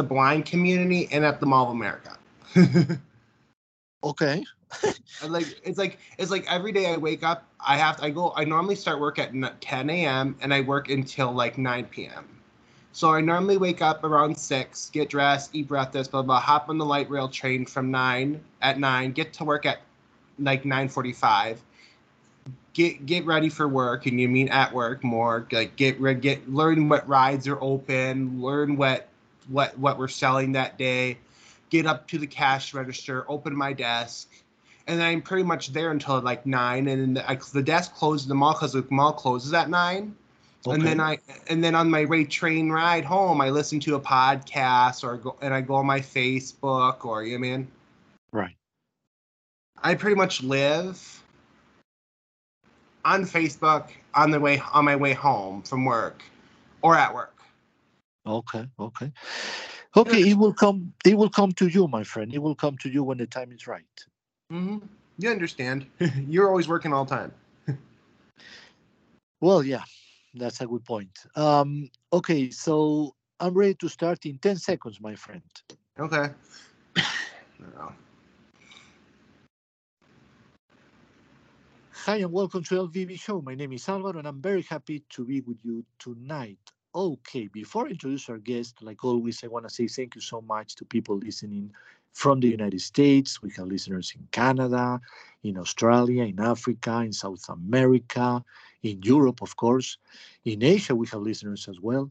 the blind community and at the Mall of America. okay. Like it's like it's like every day I wake up, I have to, I go I normally start work at 10 a.m. and I work until like 9 p.m. So I normally wake up around six, get dressed, eat breakfast, blah blah, hop on the light rail train from nine at nine, get to work at like 9:45, get get ready for work, and you mean at work more, like get get learn what rides are open, learn what what what we're selling that day, get up to the cash register, open my desk, and I'm pretty much there until like nine, and then the, I, the desk closes the mall because the mall closes at nine. And then I and then on my way train ride home, I listen to a podcast or go and I go on my Facebook or you know what I mean. Right. I pretty much live on Facebook on the way on my way home from work or at work. Okay. Okay. Okay. It will come. It will come to you, my friend. It will come to you when the time is right. hmm You understand? You're always working all the time. Well, yeah, that's a good point. Um, okay, so I'm ready to start in 10 seconds, my friend. Okay. No. Hi, and welcome to LVB Show. My name is Alvaro, and I'm very happy to be with you tonight. Okay, before I introduce our guest, like always, I want to say thank you so much to people listening from the United States. We have listeners in Canada, in Australia, in Africa, in South America, in Europe, of course. In Asia, we have listeners as well.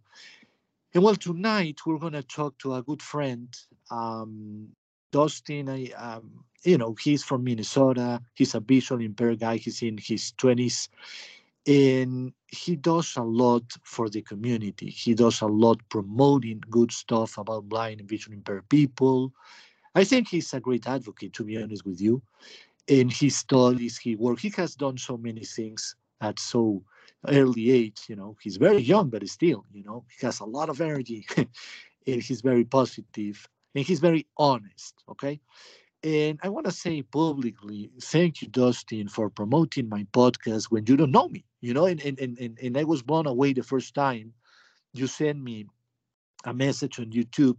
And well, tonight we're going to talk to a good friend, um, Dustin. I, um, you know, he's from Minnesota. He's a visually impaired guy. He's in his 20s. And he does a lot for the community. He does a lot promoting good stuff about blind and visually impaired people. I think he's a great advocate, to be honest with you. In his studies, he work. He has done so many things at so early age. You know, he's very young, but still, you know, he has a lot of energy, and he's very positive, and he's very honest. Okay, and I want to say publicly, thank you, Dustin, for promoting my podcast when you don't know me. You know, and and and, and I was blown away the first time you sent me a message on YouTube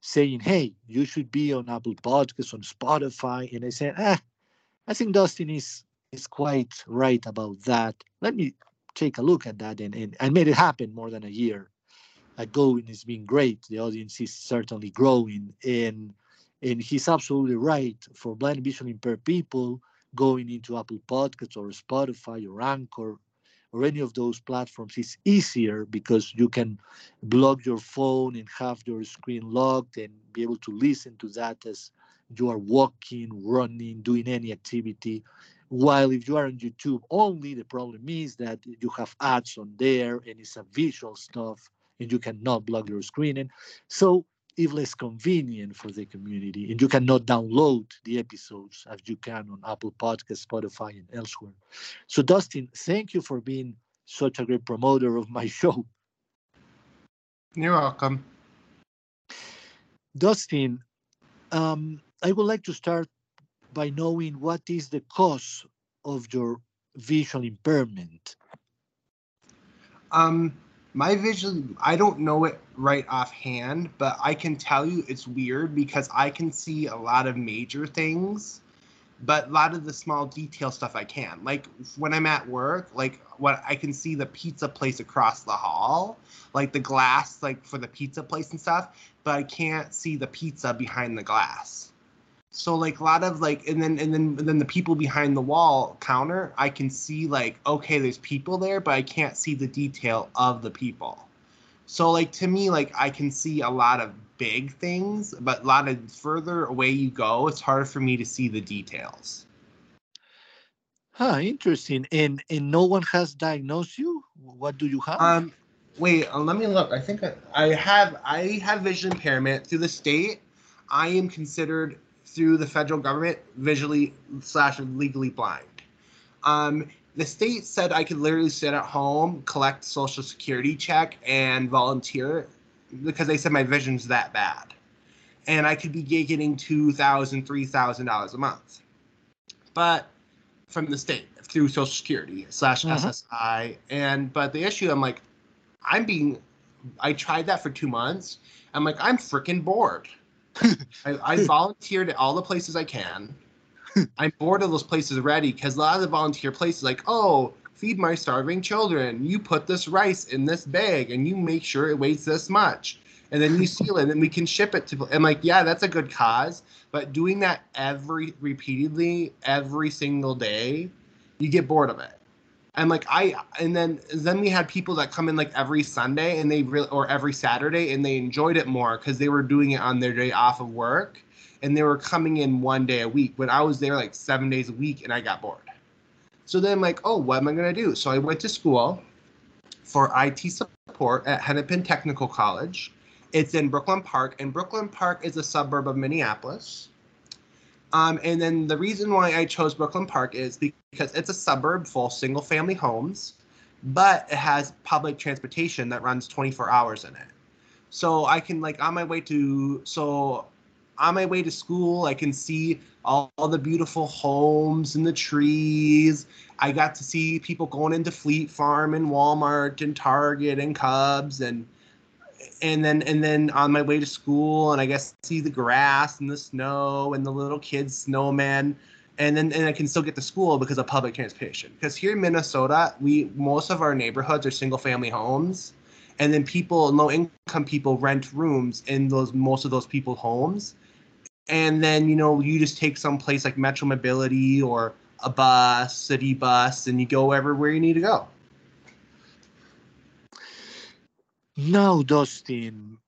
saying, "Hey, you should be on Apple Podcasts, on Spotify," and I said, "Ah, I think Dustin is is quite right about that. Let me take a look at that," and and I made it happen more than a year ago, and it's been great. The audience is certainly growing, and and he's absolutely right. For blind vision impaired people, going into Apple Podcasts or Spotify or Anchor or any of those platforms is easier because you can block your phone and have your screen locked and be able to listen to that as you are walking, running, doing any activity. While if you are on YouTube only, the problem is that you have ads on there and it's a visual stuff and you cannot block your screen. And so it's less convenient for the community and you cannot download the episodes as you can on Apple Podcasts, Spotify, and elsewhere. So, Dustin, thank you for being such a great promoter of my show. You're welcome. Dustin, um, I would like to start by knowing what is the cause of your visual impairment. Um, my vision, I don't know it right offhand, but I can tell you it's weird because I can see a lot of major things, but a lot of the small detail stuff I can. Like when I'm at work, like what I can see the pizza place across the hall, like the glass, like for the pizza place and stuff, but I can't see the pizza behind the glass. So like a lot of like and then and then and then the people behind the wall counter, I can see like okay, there's people there, but I can't see the detail of the people. So like to me, like I can see a lot of big things, but a lot of further away you go, it's hard for me to see the details. Huh, interesting. And and no one has diagnosed you? What do you have? Um, wait, uh, let me look. I think I, I have I have vision impairment through the state. I am considered through the federal government visually slash legally blind. Um, the state said I could literally sit at home, collect social security check, and volunteer because they said my vision's that bad, and I could be getting two thousand, three thousand dollars $3,000 a month, but from the state through social security slash Mhm. SSI, and but the issue I'm like, I'm being, I tried that for two months, I'm like, I'm freaking bored. I, I volunteered at all the places I can. I'm bored of those places already because a lot of the volunteer places, like, oh, feed my starving children. You put this rice in this bag and you make sure it weighs this much. And then you seal it and we can ship it to. I'm like, yeah, that's a good cause. But doing that every repeatedly, every single day, you get bored of it and like I and then then we had people that come in like every Sunday and they really or every Saturday and they enjoyed it more because they were doing it on their day off of work and they were coming in one day a week. But I was there like seven days a week and I got bored. So then I'm like, oh, what am I gonna do? So I went to school for IT support at Hennepin Technical College. It's in Brooklyn Park, and Brooklyn Park is a suburb of Minneapolis. Um, and then the reason why I chose Brooklyn Park is because it's a suburb full of single family homes, but it has public transportation that runs 24 hours in it. So I can like on my way to so on my way to school, I can see all, all the beautiful homes and the trees. I got to see people going into Fleet Farm and Walmart and Target and Cubs and and then and then on my way to school and I guess see the grass and the snow and the little kids snowmen and then and I can still get to school because of public transportation. Because here in Minnesota, we most of our neighborhoods are single family homes, and then people, low income people, rent rooms in those most of those people's homes, and then you know you just take some place like Metro Mobility or a bus, city bus, and you go everywhere you need to go. Now, Dustin,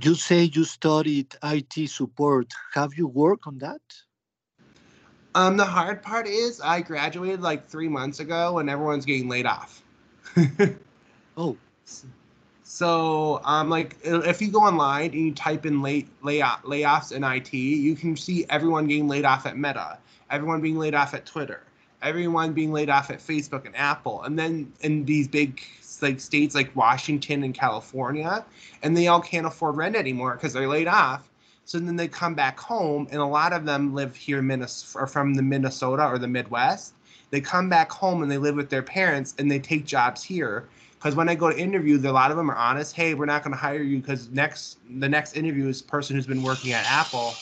you say you studied IT support. Have you worked on that? Um, the hard part is I graduated like three months ago and everyone's getting laid off. oh. So um, like if you go online and you type in lay, layoff, layoffs in IT, you can see everyone getting laid off at Meta, everyone being laid off at Twitter, everyone being laid off at Facebook and Apple, and then in these big like states like Washington and California, and they all can't afford rent anymore because they're laid off. So then they come back home, and a lot of them live here in Minnesota, from the Minnesota or the Midwest. They come back home and they live with their parents, and they take jobs here. Because when I go to interview, a lot of them are honest. Hey, we're not going to hire you because next the next interview is person who's been working at Apple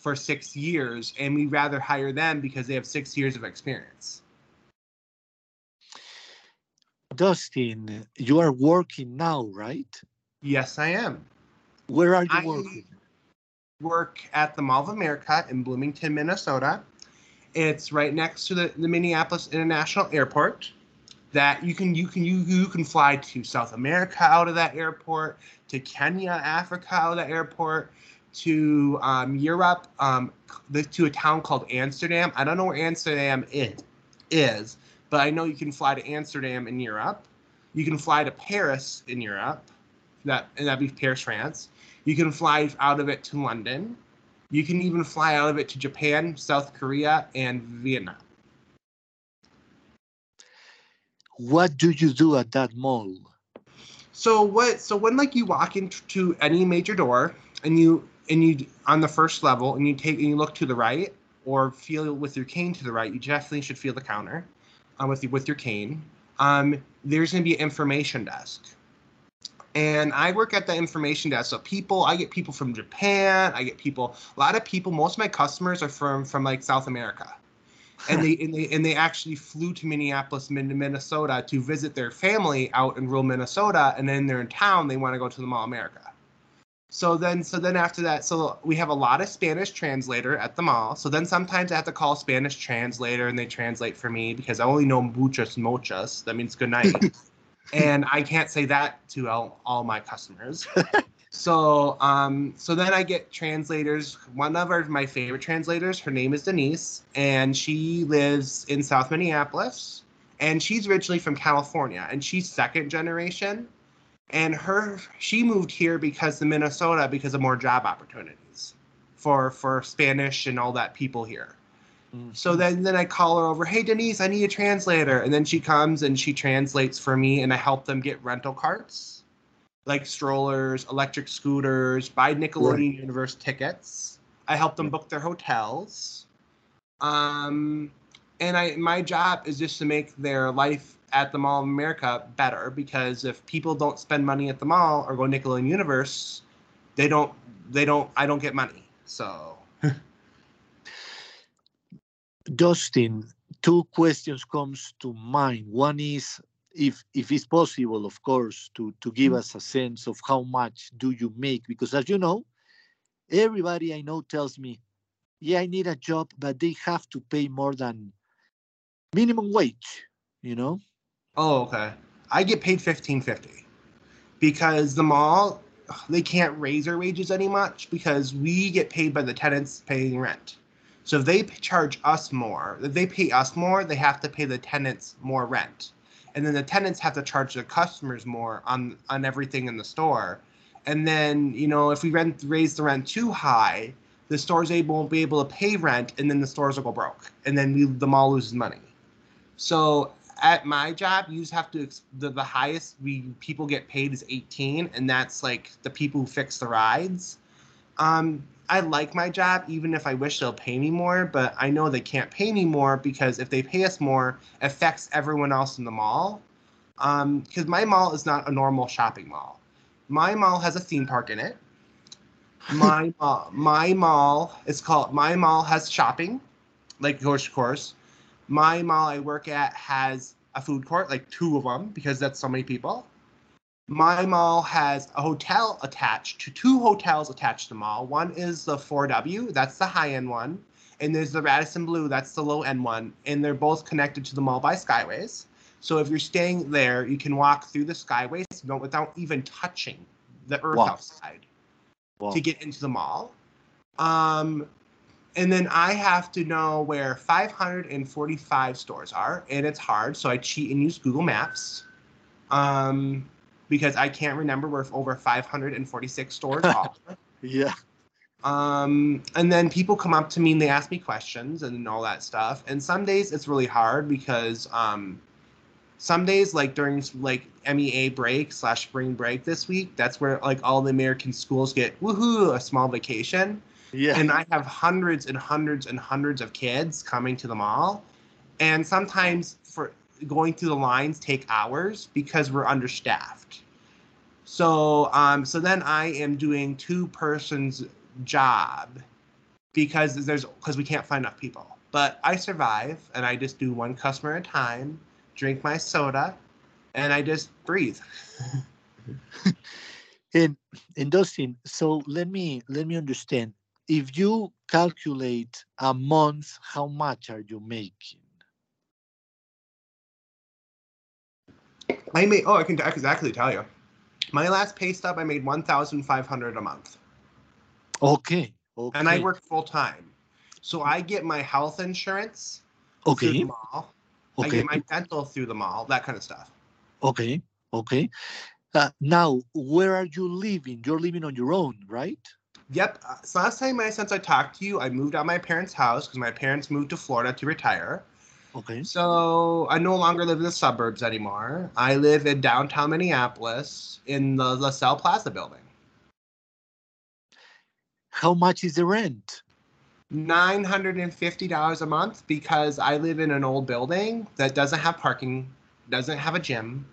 for six years, and we rather hire them because they have six years of experience. Dustin, you are working now, right? Yes, I am. Where are you I working? Work at the Mall of America in Bloomington, Minnesota. It's right next to the, the Minneapolis International Airport. That you can you can you you can fly to South America out of that airport, to Kenya, Africa out of that airport, to um, Europe, um, to a town called Amsterdam. I don't know where Amsterdam is, is but I know you can fly to Amsterdam in Europe. You can fly to Paris in Europe. That and that'd be Paris, France. You can fly out of it to London. You can even fly out of it to Japan, South Korea, and Vietnam. What do you do at that mall? So what? So when like you walk into any major door and you and you on the first level and you take and you look to the right or feel with your cane to the right, you definitely should feel the counter uh, with with your cane, um, there's going to be an information desk. And I work at the information desk. So people, I get people from Japan. I get people. A lot of people. Most of my customers are from from like South America, and they and they and they actually flew to Minneapolis, Minnesota, to visit their family out in rural Minnesota. And then they're in town. They want to go to the Mall America. So then, so then after that, so we have a lot of Spanish translator at the mall. So then sometimes I have to call Spanish translator and they translate for me because I only know muchas mochas. That means good night. and I can't say that to all, all my customers. so um, so then I get translators. One of our, my favorite translators, her name is Denise, and she lives in South Minneapolis. And she's originally from California, and she's second generation and her she moved here because the Minnesota because of more job opportunities for for Spanish and all that people here. Mm-hmm. So then then I call her over, "Hey Denise, I need a translator." And then she comes and she translates for me and I help them get rental carts, like strollers, electric scooters, buy Nickelodeon right. Universe tickets. I help them book their hotels. Um and I my job is just to make their life at the Mall of America better because if people don't spend money at the mall or go Nickelodeon Universe, they don't they don't I don't get money. So Dustin, two questions comes to mind. One is if if it's possible, of course, to to give us a sense of how much do you make because as you know, everybody I know tells me, yeah, I need a job, but they have to pay more than minimum wage, you know? Oh, okay. I get paid fifteen fifty because the mall they can't raise our wages any much because we get paid by the tenants paying rent. So if they charge us more, if they pay us more, they have to pay the tenants more rent, and then the tenants have to charge the customers more on on everything in the store. And then you know if we rent raise the rent too high, the stores able won't be able to pay rent, and then the stores will go broke, and then we, the mall loses money. So at my job, you just have to the, the highest we people get paid is 18, and that's like the people who fix the rides. Um, I like my job, even if I wish they'll pay me more, but I know they can't pay me more because if they pay us more, it affects everyone else in the mall. Because um, my mall is not a normal shopping mall. My mall has a theme park in it. My mall, my mall is called My Mall has shopping, like course course my mall I work at has a food court, like two of them, because that's so many people. My mall has a hotel attached to two hotels attached to the mall. One is the 4W, that's the high end one, and there's the Radisson Blu, that's the low end one, and they're both connected to the mall by skyways. So if you're staying there, you can walk through the skyways without even touching the earth wow. outside wow. to get into the mall. Um, and then I have to know where 545 stores are, and it's hard. So I cheat and use Google Maps, um, because I can't remember where over 546 stores are. yeah. Um, and then people come up to me and they ask me questions and all that stuff. And some days it's really hard because um, some days, like during like MEA break slash spring break this week, that's where like all the American schools get woohoo a small vacation yeah. And I have hundreds and hundreds and hundreds of kids coming to the mall. And sometimes for going through the lines take hours because we're understaffed. So um so then I am doing two persons job because there's because we can't find enough people. But I survive and I just do one customer at a time, drink my soda, and I just breathe. and and Dustin, so let me let me understand if you calculate a month, how much are you making? I made. Oh, I can exactly tell you. My last pay stub, I made one thousand five hundred a month. Okay. Okay. And I work full time, so I get my health insurance okay. through the mall. Okay. I get my dental through the mall, that kind of stuff. Okay. Okay. Uh, now, where are you living? You're living on your own, right? Yep. Uh, so last time I since I talked to you, I moved out my parents' house because my parents moved to Florida to retire. Okay. So I no longer live in the suburbs anymore. I live in downtown Minneapolis in the LaSalle Plaza building. How much is the rent? Nine hundred and fifty dollars a month because I live in an old building that doesn't have parking, doesn't have a gym,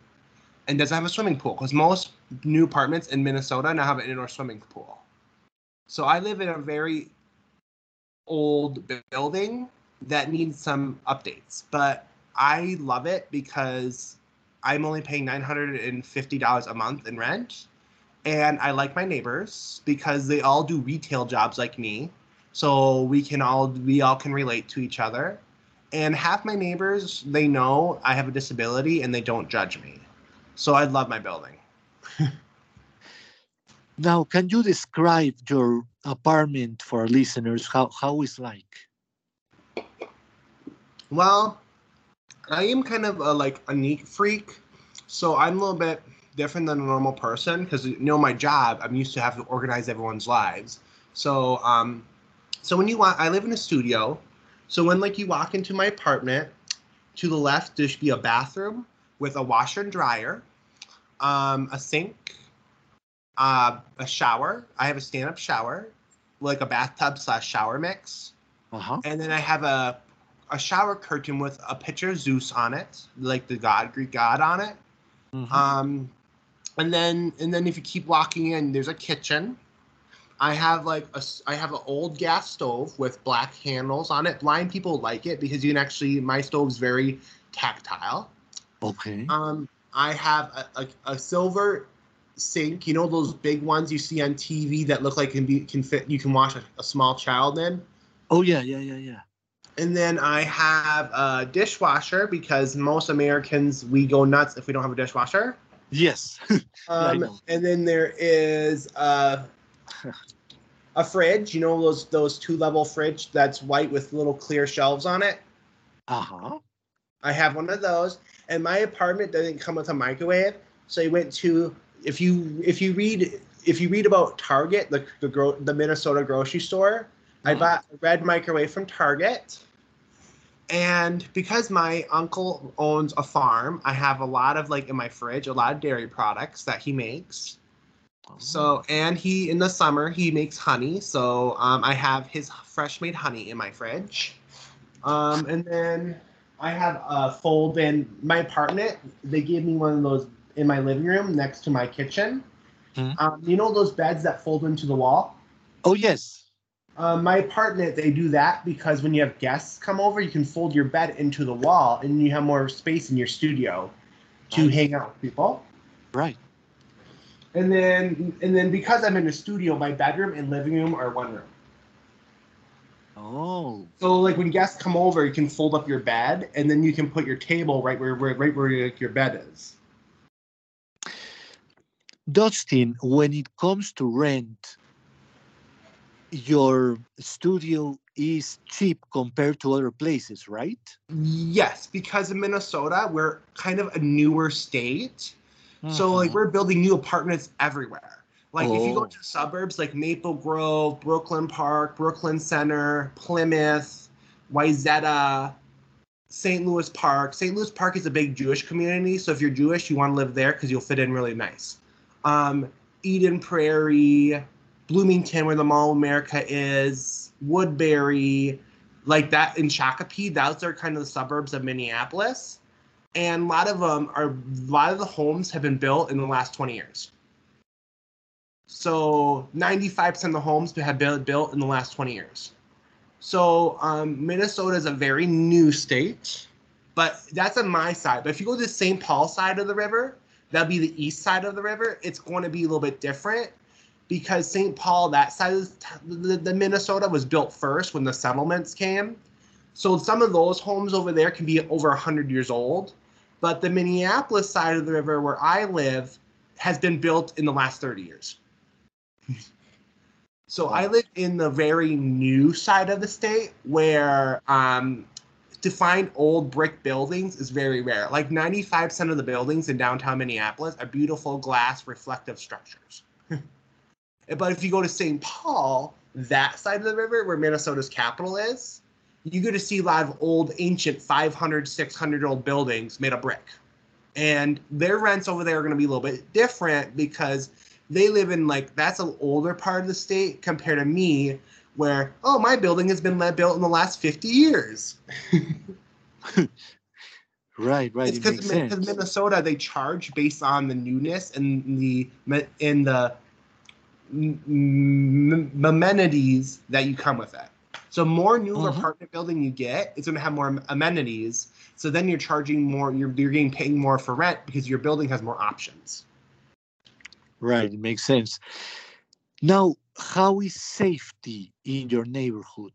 and doesn't have a swimming pool. Because most new apartments in Minnesota now have an indoor swimming pool. So I live in a very old building that needs some updates, but I love it because I'm only paying $950 a month in rent. And I like my neighbors because they all do retail jobs like me. So we can all we all can relate to each other. And half my neighbors, they know I have a disability and they don't judge me. So I love my building. Now, can you describe your apartment for listeners? How how is like? Well, I am kind of a like a neat freak, so I'm a little bit different than a normal person because you know my job. I'm used to have to organize everyone's lives. So um, so when you walk, I live in a studio. So when like you walk into my apartment, to the left there should be a bathroom with a washer and dryer, um, a sink, uh, a shower. I have a stand-up shower, like a bathtub slash shower mix. Uh-huh. And then I have a a shower curtain with a picture of Zeus on it, like the god Greek god on it. Mhm. Um, and then and then if you keep walking in, there's a kitchen. I have like a I have an old gas stove with black handles on it. Blind people like it because you can actually my stove's very tactile. okay. Um, I have a, a, a silver sink. You know those big ones you see on TV that look like can be can fit. You can wash a, a small child in. oh yeah, yeah, yeah, yeah. And then I have a dishwasher because most Americans we go nuts if we don't have a dishwasher. Yes. Um, know. and then there is a, a fridge. You know those those two level fridge that's white with little clear shelves on it. uh-huh. I have one of those, and my apartment doesn't come with a microwave. So I went to if you if you read if you read about Target, the the, gro- the Minnesota grocery store, I Mhm. bought a red microwave from Target. And because my uncle owns a farm, I have a lot of like in my fridge, a lot of dairy products that he makes. So and he in the summer he makes honey, so um, I have his fresh made honey in my fridge. Um, and then I have a fold in my apartment. They gave me one of those in my living room next to my kitchen. Mhm. Um, you know those beds that fold into the wall. Oh yes. Um, my apartment, they do that because when you have guests come over, you can fold your bed into the wall, and you have more space in your studio to Right. hang out with people. Right. And then, and then because I'm in a studio, my bedroom and living room are one room. Oh. So like when guests come over, you can fold up your bed, and then you can put your table right where, where right where your, your bed is. Dustin, when it comes to rent, your studio is cheap compared to other places, right? Yes, because in Minnesota, we're kind of a newer state. So like Mhm. we're building new apartments everywhere. Like if you go Oh. to suburbs like Maple Grove, Brooklyn Park, Brooklyn Center, Plymouth, Wayzata, St. Louis Park. St. Louis Park is a big Jewish community, so if you're Jewish, you want to live there because you'll fit in really nice. Um, Eden Prairie, Bloomington, where the Mall of America is, Woodbury, like that in Shakopee. Those are kind of the suburbs of Minneapolis. And a lot of them are a lot of the homes have been built in the last 20 years. So 95% of the homes have been built in the last 20 years. So um, minnesota is a very new state but that's on my side. But if you go to the st paul side of the river that'll be the east side of the river it's going to be a little bit different because st paul that side of the, the minnesota was built first when the settlements came so some of those homes over there can be over 100 years old. But the Minneapolis side of the river where I live has been built in the last 30 years. so I live in the very new side of the state where um, to find old brick buildings is very rare. Like 95% of the buildings in downtown Minneapolis are beautiful glass reflective structures. but if you go to St. Paul, that side of the river where Minnesota's capital is, you get to see a lot of old, ancient 500, 600 year old buildings made of brick. And their rents over there are going to be a little bit different because they live in like that's an older part of the state compared to me, where oh my building has been built in the last 50 years. Right, right. it's It makes because. Minnesota they charge based on the newness and the in the m- amenities that you come with it. So more new Mhm. apartment building you get, it's going to have more amenities. So then you're charging more. You're you're getting paying more for rent because your building has more options. Right, it makes sense. Now, how is safety in your neighborhood?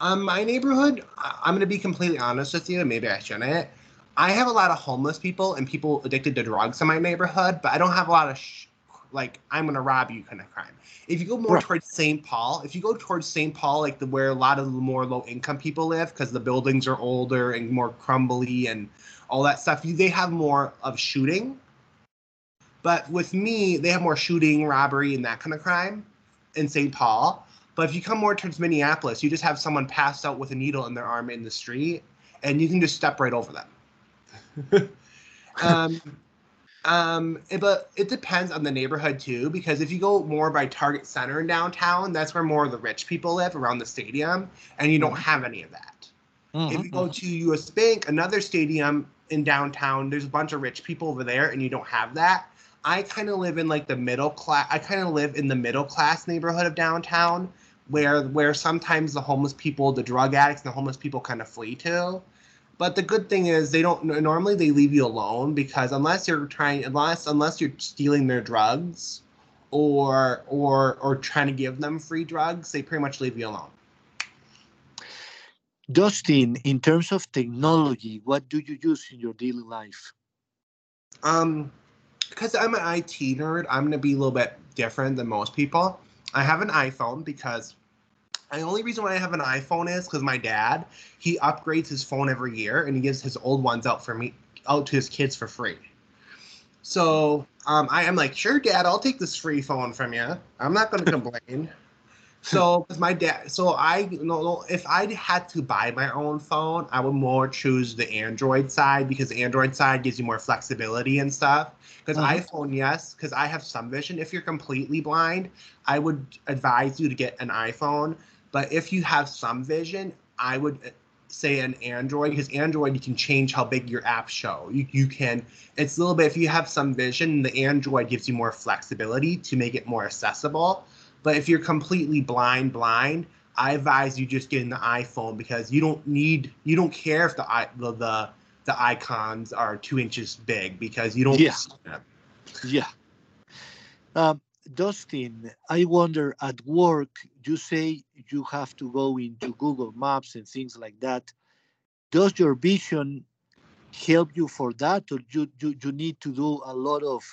Um, my neighborhood, I'm going to be completely honest with you. Maybe I shouldn't. I have a lot of homeless people and people addicted to drugs in my neighborhood, but I don't have a lot of sh- like I'm going to rob you kind of crime. If you go more Right. towards St. Paul, if you go towards St. Paul, like the where a lot of the more low income people live, because the buildings are older and more crumbly and all that stuff, you, they have more of shooting. But with me, they have more shooting, robbery, and that kind of crime in St. Paul. But if you come more towards Minneapolis, you just have someone passed out with a needle in their arm in the street, and you can just step right over them. um, um, it- but it depends on the neighborhood too, because if you go more by Target Center in downtown, that's where more of the rich people live around the stadium, and you don't have any of that. If you go to US Bank, another stadium in downtown, there's a bunch of rich people over there, and you don't have that. I kind of live in like the middle class. I kind of live in the middle class neighborhood of downtown, where where sometimes the homeless people, the drug addicts, and the homeless people kind of flee to. But the good thing is they don't normally they leave you alone because unless you're trying unless unless you're stealing their drugs or or or trying to give them free drugs, they pretty much leave you alone. Dustin, in terms of technology, what do you use in your daily life? Um, because I'm an IT nerd, I'm gonna be a little bit different than most people. I have an iPhone because the only reason why I have an iPhone is because my dad he upgrades his phone every year and he gives his old ones out for me out to his kids for free. So um, I am like, sure, Dad, I'll take this free phone from you. I'm not going to complain. So because my dad, so I you know if I had to buy my own phone, I would more choose the Android side because the Android side gives you more flexibility and stuff. Because Mhm. iPhone, yes, because I have some vision. If you're completely blind, I would advise you to get an iPhone. But if you have some vision, I would uh, say an Android because Android you can change how big your apps show. You you can it's a little bit if you have some vision, the Android gives you more flexibility to make it more accessible. But if you're completely blind, blind, I advise you just getting the iPhone because you don't need you don't care if the the the, the icons are two inches big because you don't Yeah. them. Yeah. Um, Dustin, I wonder at work, you say you have to go into Google Maps and things like that. Does your vision help you for that, or you, you, you need to do a lot of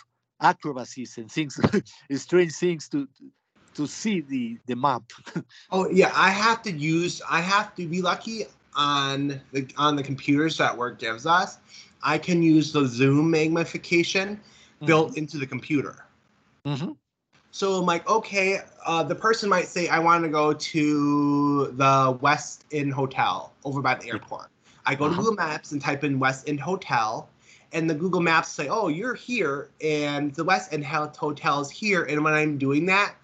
acrobacies and things, strange things to to see the, the map? Oh yeah, I have to use. I have to be lucky on the on the computers that work gives us. I can use the Zoom magnification built into the computer. Mhm. So I'm like, okay, uh, the person might say, I want to go to the West End Hotel over by the airport. I go to Uh-huh. Google Maps and type in West End Hotel, and the Google Maps say, oh, you're here, and the West End Hotel is here. And when I'm doing that,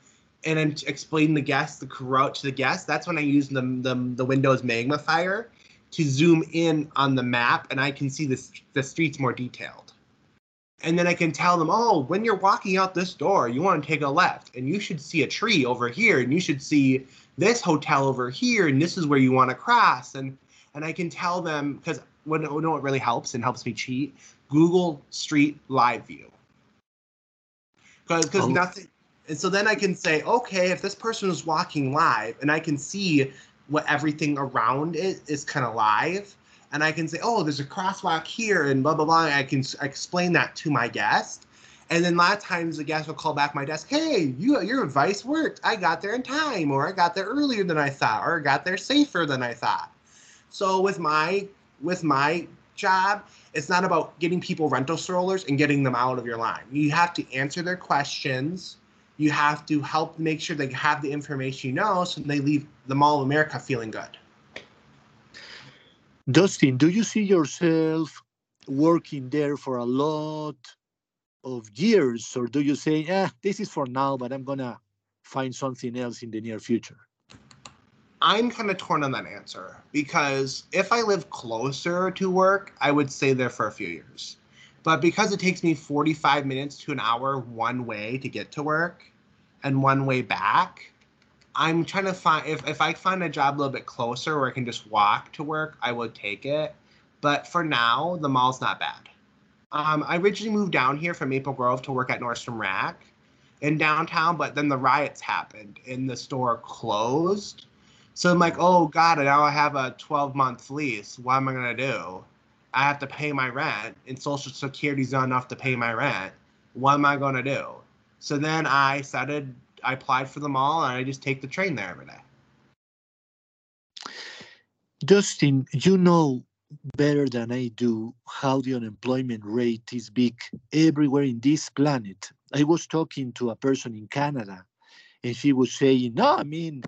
and I'm explaining the guest, the route to the guest, that's when I use the, the, the Windows magnifier to zoom in on the map, and I can see the, the streets more detailed. And then I can tell them, oh, when you're walking out this door, you want to take a left, and you should see a tree over here, and you should see this hotel over here, and this is where you want to cross, and and I can tell them because what you know what really helps and helps me cheat? Google Street Live View. Because because Oh. nothing, and so then I can say, okay, if this person is walking live, and I can see what everything around it is kind of live and I can say, oh, there's a crosswalk here, and blah blah blah. I can explain that to my guest, and then a lot of times the guest will call back my desk, hey, you your advice worked. I got there in time, or I got there earlier than I thought, or I got there safer than I thought. So with my with my job, it's not about getting people rental strollers and getting them out of your line. You have to answer their questions. You have to help make sure they have the information you know, so they leave the Mall of America feeling good. Dustin, do you see yourself working there for a lot of years, or do you say, "Ah, this is for now, but I'm gonna find something else in the near future"? I'm kind of torn on that answer because if I live closer to work, I would stay there for a few years. But because it takes me 45 minutes to an hour one way to get to work and one way back, I'm trying to find if, if I find a job a little bit closer where I can just walk to work, I would take it. But for now, the mall's not bad. Um, I originally moved down here from Maple Grove to work at Nordstrom Rack in downtown, but then the riots happened and the store closed. So I'm like, oh God, now I have a 12 month lease. What am I gonna do? I have to pay my rent, and Social Security's not enough to pay my rent. What am I gonna do? So then I started. I applied for the mall, and I just take the train there every day. Dustin, you know better than I do how the unemployment rate is big everywhere in this planet. I was talking to a person in Canada, and she was saying, No, I mean,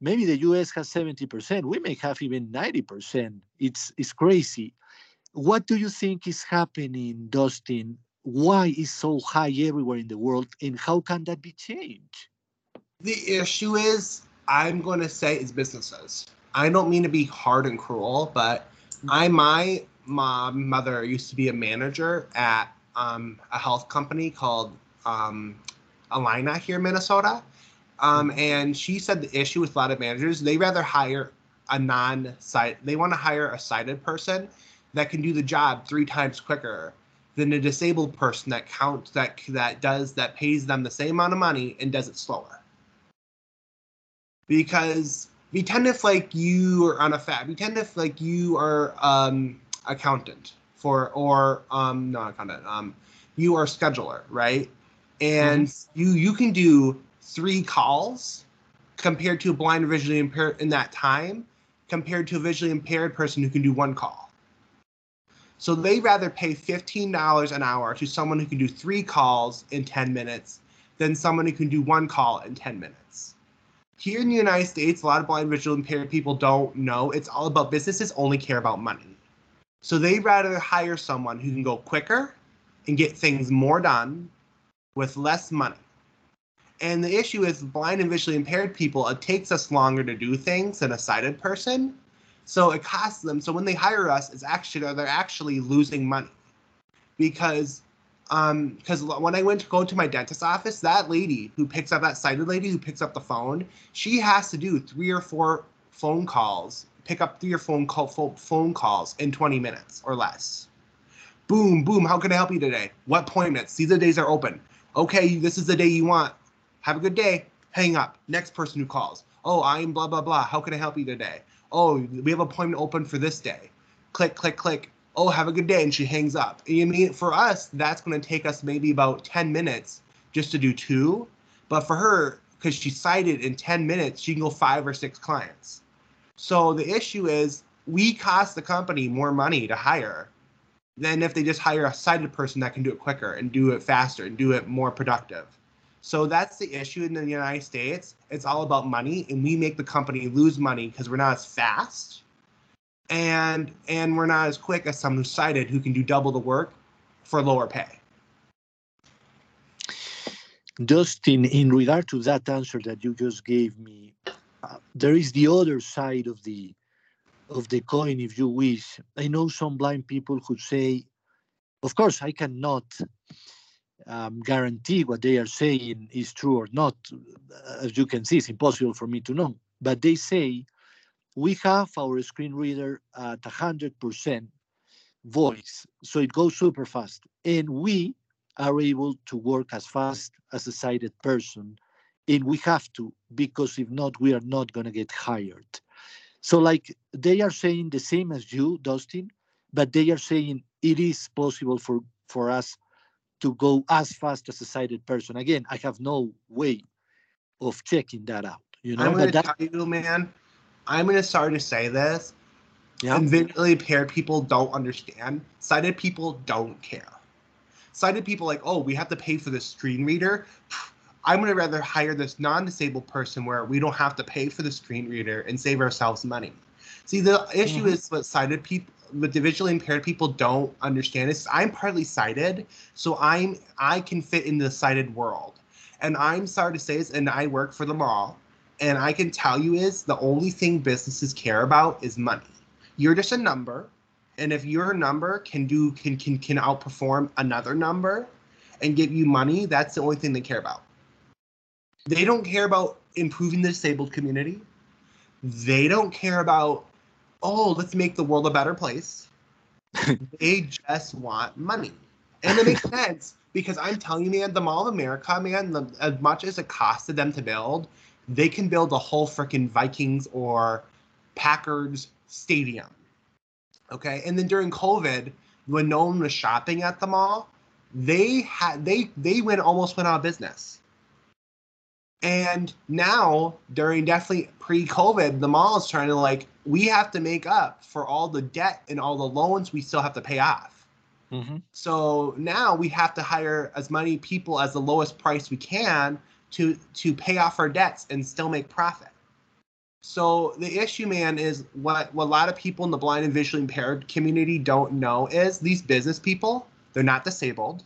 maybe the US has 70%. We may have even 90%. It's, it's crazy. What do you think is happening, Dustin? Why is so high everywhere in the world, and how can that be changed? The issue is, I'm going to say, is businesses. I don't mean to be hard and cruel, but I my mom mother used to be a manager at um, a health company called um, Allina here in Minnesota. Um, and she said the issue with a lot of managers, they rather hire a non-sight, they want to hire a sighted person that can do the job three times quicker than a disabled person that counts that that does that pays them the same amount of money and does it slower. Because we tend to like you are on a fat, we tend to like you are um accountant for or um not accountant um you are scheduler right and mm-hmm. you you can do three calls compared to a blind visually impaired in that time compared to a visually impaired person who can do one call so they rather pay $15 an hour to someone who can do three calls in 10 minutes than someone who can do one call in 10 minutes here in the united states a lot of blind visually impaired people don't know it's all about businesses only care about money so they'd rather hire someone who can go quicker and get things more done with less money. And the issue is blind and visually impaired people, it takes us longer to do things than a sighted person. So it costs them. So when they hire us, it's actually they're actually losing money. Because um because when I went to go to my dentist office, that lady who picks up that sighted lady who picks up the phone, she has to do three or four phone calls pick up three or phone call phone calls in 20 minutes or less. Boom, boom. How can I help you today? What appointments? These are the days are open. Okay, this is the day you want. Have a good day. Hang up. Next person who calls. Oh, I'm blah blah blah. How can I help you today? Oh, we have appointment open for this day. Click, click, click. Oh, have a good day. And she hangs up. You mean for us, that's going to take us maybe about 10 minutes just to do two. But for her, because she cited in 10 minutes, she can go five or six clients. So the issue is we cost the company more money to hire than if they just hire a sighted person that can do it quicker and do it faster and do it more productive. So that's the issue in the United States. It's all about money, and we make the company lose money because we're not as fast, and and we're not as quick as someone who's sighted who can do double the work for lower pay. Just in, regard to that answer that you just gave me, uh, there is the other side of the of the coin, if you wish. I know some blind people who say, of course, I cannot um, guarantee what they are saying is true or not. As you can see, it's impossible for me to know. But they say we have our screen reader at 100% voice, so it goes super fast. And we are able to work as fast as a sighted person and we have to because if not we are not going to get hired so like they are saying the same as you dustin but they are saying it is possible for for us to go as fast as a sighted person again i have no way of checking that out you know i'm going to tell you man i'm to start to say this yeah. and visually impaired people don't understand sighted people don't care sighted people like oh we have to pay for the screen reader I'm going to rather hire this non-disabled person where we don't have to pay for the screen reader and save ourselves money. See, the issue mm-hmm. is with sighted people, the visually impaired people don't understand is I'm partly sighted, so I'm I can fit in the sighted world, and I'm sorry to say is, and I work for the mall, and I can tell you is the only thing businesses care about is money. You're just a number, and if your number can do can can can outperform another number, and give you money, that's the only thing they care about. They don't care about improving the disabled community. They don't care about, oh, let's make the world a better place. they just want money. And it makes sense because I'm telling you, man, the Mall of America, man, the, as much as it costed them to build, they can build a whole freaking Vikings or Packers stadium. Okay. And then during COVID, when no one was shopping at the mall, they had they they went almost went out of business. And now, during definitely pre COVID, the mall is trying to like, we have to make up for all the debt and all the loans we still have to pay off. Mm-hmm. So now we have to hire as many people as the lowest price we can to to pay off our debts and still make profit. So the issue, man, is what, what a lot of people in the blind and visually impaired community don't know is these business people, they're not disabled.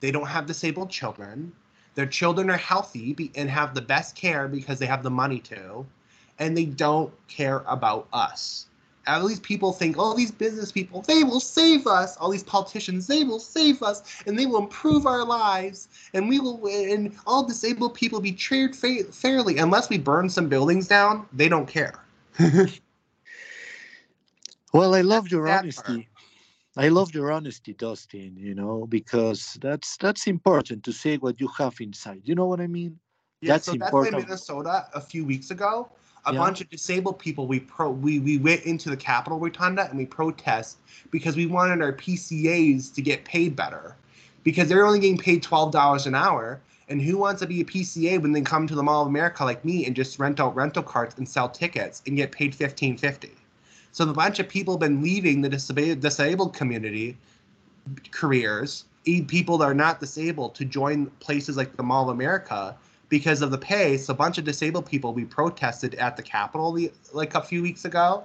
They don't have disabled children their children are healthy and have the best care because they have the money to and they don't care about us. All these people think, oh, these business people, they will save us. All these politicians, they will save us, and they will improve our lives, and we will, and all disabled people be treated fa- fairly. Unless we burn some buildings down, they don't care. well, I love your honesty. I love your honesty, Dustin. You know, because that's that's important to say what you have inside. You know what I mean? Yeah, That's so that's in important. Minnesota a few weeks ago, a Yeah. bunch of disabled people we pro we we went into the Capitol Rotunda and we protest because we wanted our PCAs to get paid better, because they're only getting paid twelve dollars an hour. And who wants to be a PCA when they come to the Mall of America like me and just rent out rental carts and sell tickets and get paid fifteen fifty? So a bunch of people have been leaving the disabled disabled community careers, people that are not disabled, to join places like the Mall of America because of the pay. So a bunch of disabled people we protested at the Capitol like a few weeks ago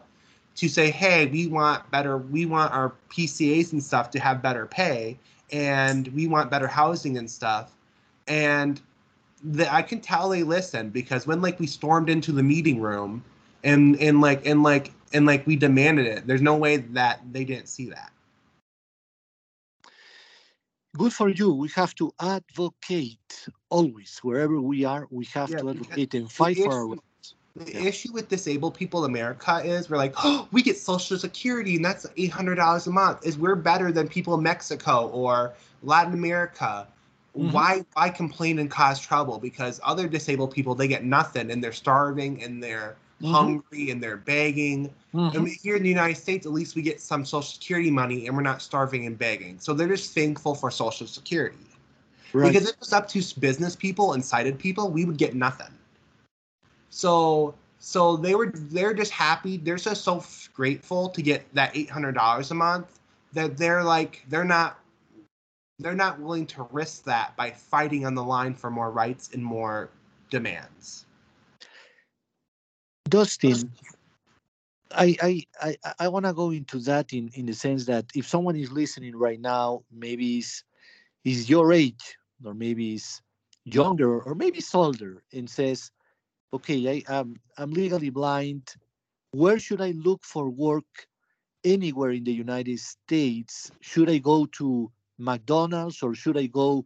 to say, hey, we want better, we want our PCAs and stuff to have better pay, and we want better housing and stuff. And I can tell they listened because when like we stormed into the meeting room and and like and like and like we demanded it, there's no way that they didn't see that. Good for you. We have to advocate always wherever we are. We have Yeah, to advocate and fight for our rights. The Yeah. issue with disabled people in America is we're like, oh, we get Social Security and that's eight hundred dollars a month. Is we're better than people in Mexico or Latin America. Mhm. Why why complain and cause trouble? Because other disabled people they get nothing and they're starving and they're Mhm. hungry and they're begging. Mhm. And we- here in the United States, at least we get some Social Security money and we're not starving and begging. So they're just thankful for Social Security. Right. Because if it was up to business people and sighted people, we would get nothing. So so they were they're just happy. They're just so f- grateful to get that eight hundred dollars a month that they're like they're not they're not willing to risk that by fighting on the line for more rights and more demands. Dustin, I I I, I want to go into that in, in the sense that if someone is listening right now, maybe is is your age, or maybe is younger, or maybe is older, and says, "Okay, I am I'm legally blind. Where should I look for work anywhere in the United States? Should I go to McDonald's, or should I go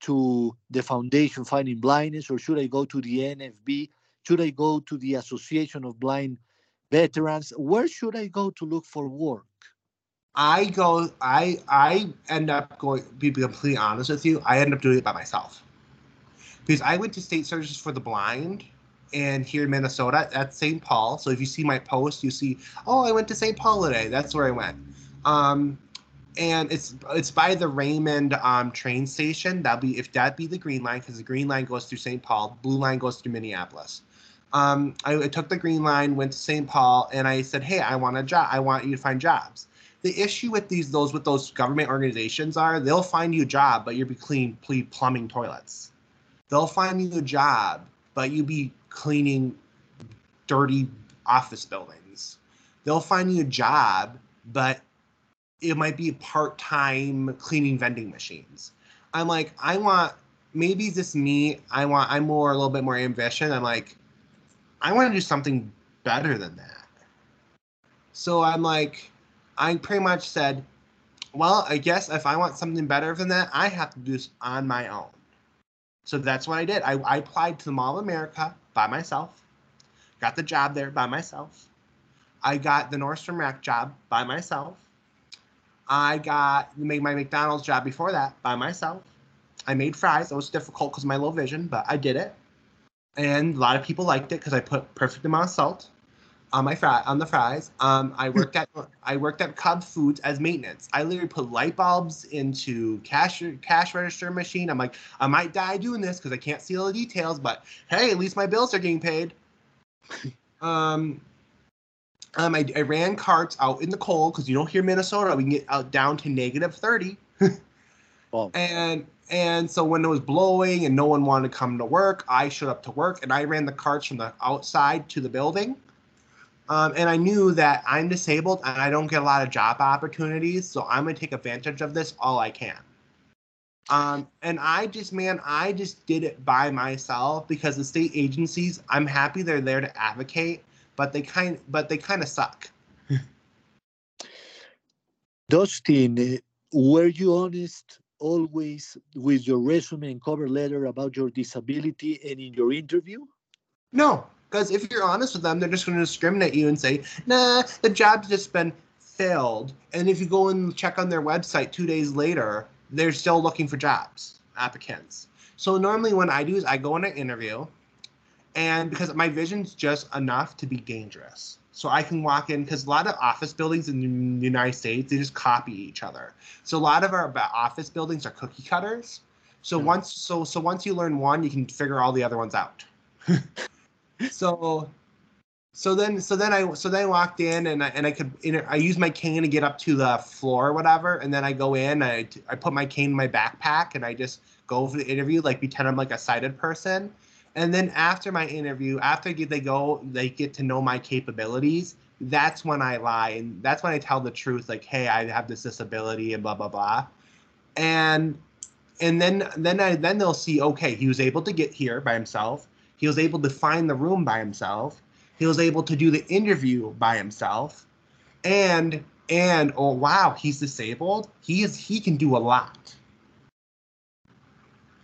to the Foundation Fighting Blindness, or should I go to the NFB?" Should I go to the Association of Blind Veterans? Where should I go to look for work? I go I I end up going be completely honest with you, I end up doing it by myself. Because I went to state services for the blind and here in Minnesota at St. Paul. So if you see my post, you see, oh, I went to St. Paul today. That's where I went. Um and it's it's by the Raymond um, train station. That'll be if that be the green line because the green line goes through St. Paul, blue line goes through Minneapolis. Um, I, I took the green line, went to St. Paul, and I said, "Hey, I want a job. I want you to find jobs." The issue with these those with those government organizations are they'll find you a job, but you'll be clean plumbing toilets. They'll find you a job, but you'll be cleaning dirty office buildings. They'll find you a job, but it might be part time cleaning vending machines. I'm like, I want maybe it's just me. I want I'm more a little bit more ambition. I'm like, I want to do something better than that. So I'm like, I pretty much said, well, I guess if I want something better than that, I have to do this on my own. So that's what I did. I, I applied to the Mall of America by myself, got the job there by myself. I got the Nordstrom Rack job by myself. I got made my McDonald's job before that by myself. I made fries. It was difficult because of my low vision, but I did it. And a lot of people liked it because I put perfect amount of salt on my fry on the fries. Um, I worked at I worked at Cub Foods as maintenance. I literally put light bulbs into cash cash register machine. I'm like, I might die doing this because I can't see all the details, but hey, at least my bills are getting paid. um, um, I, I ran carts out in the cold because you don't hear Minnesota. We can get out down to negative thirty. Wow. And and so when it was blowing and no one wanted to come to work, I showed up to work and I ran the carts from the outside to the building. Um, and I knew that I'm disabled and I don't get a lot of job opportunities, so I'm gonna take advantage of this all I can. Um, and I just, man, I just did it by myself because the state agencies, I'm happy they're there to advocate, but they kind but they kind of suck. Dustin, were you honest always with your resume and cover letter about your disability and in your interview? No, because if you're honest with them, they're just going to discriminate you and say, "Nah, the job's just been filled." And if you go and check on their website two days later, they're still looking for jobs applicants. So normally, what I do is I go in an interview, and because my vision's just enough to be dangerous, so I can walk in because a lot of office buildings in the United States they just copy each other. So a lot of our office buildings are cookie cutters. So once so so once you learn one, you can figure all the other ones out. so so then so then I so then I walked in and I and I could you know, I use my cane to get up to the floor or whatever and then I go in I I put my cane in my backpack and I just go for the interview like pretend I'm like a sighted person and then after my interview after they go they get to know my capabilities that's when I lie and that's when I tell the truth like hey I have this disability and blah blah blah. And and then then I then they'll see okay he was able to get here by himself. He was able to find the room by himself. He was able to do the interview by himself. And and oh wow he's disabled. He is he can do a lot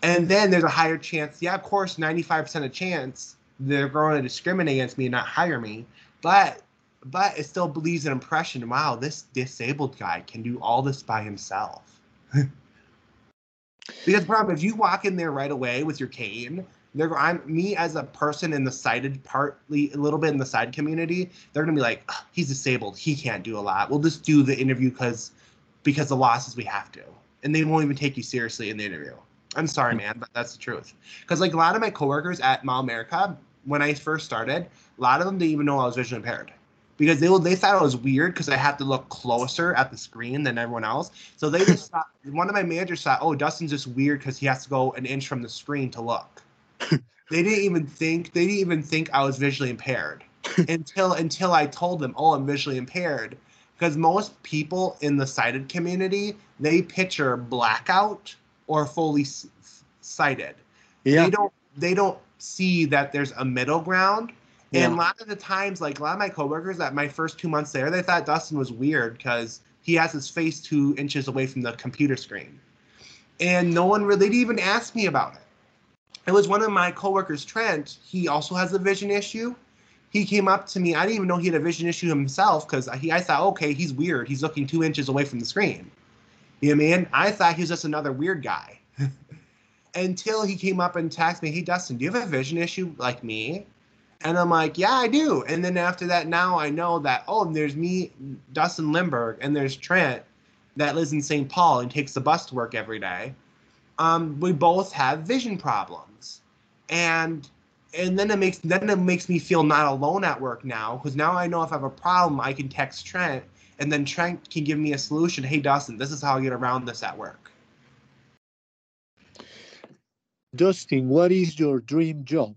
and then there's a higher chance yeah of course 95% of chance they're going to discriminate against me and not hire me but but it still believes an impression wow this disabled guy can do all this by himself because the problem if you walk in there right away with your cane they're I'm me as a person in the sighted partly a little bit in the side community. They're gonna be like, "Ugh, he's disabled. He can't do a lot. We'll just do the interview because because the losses we have to, and they won't even take you seriously in the interview. I'm sorry, mm. man, but that's the truth. Because like a lot of my coworkers at Mall America, when I first started, a lot of them didn't even know I was visually impaired. Because they they thought it was weird because I had to look closer at the screen than everyone else. So they just thought one of my managers thought, oh, Dustin's just weird because he has to go an inch from the screen to look they didn't even think they didn't even think I was visually impaired until until I told them, "Oh, I'm visually impaired." Because most people in the sighted community, they picture blackout or fully sighted. Yeah. They don't they don't see that there's a middle ground. And a lot of the times, like a lot of my coworkers, at my first two months there, they thought Dustin was weird because he has his face two inches away from the computer screen, and no one really even asked me about it it was one of my coworkers, Trent. He also has a vision issue. He came up to me. I didn't even know he had a vision issue himself because he. I thought, okay, he's weird. He's looking two inches away from the screen. You know what I mean? I thought he was just another weird guy. Until he came up and texted me, "Hey Dustin, do you have a vision issue like me?" And I'm like, "Yeah, I do." And then after that, now I know that oh, there's me, Dustin Lindberg, and there's Trent that lives in St. Paul and takes the bus to work every day um, we both have vision problems, and and then it makes then it makes me feel not alone at work now because now I know if I have a problem, I can text Trent, and then Trent can give me a solution. Hey Dustin, this is how I get around this at work. Dustin, what is your dream job?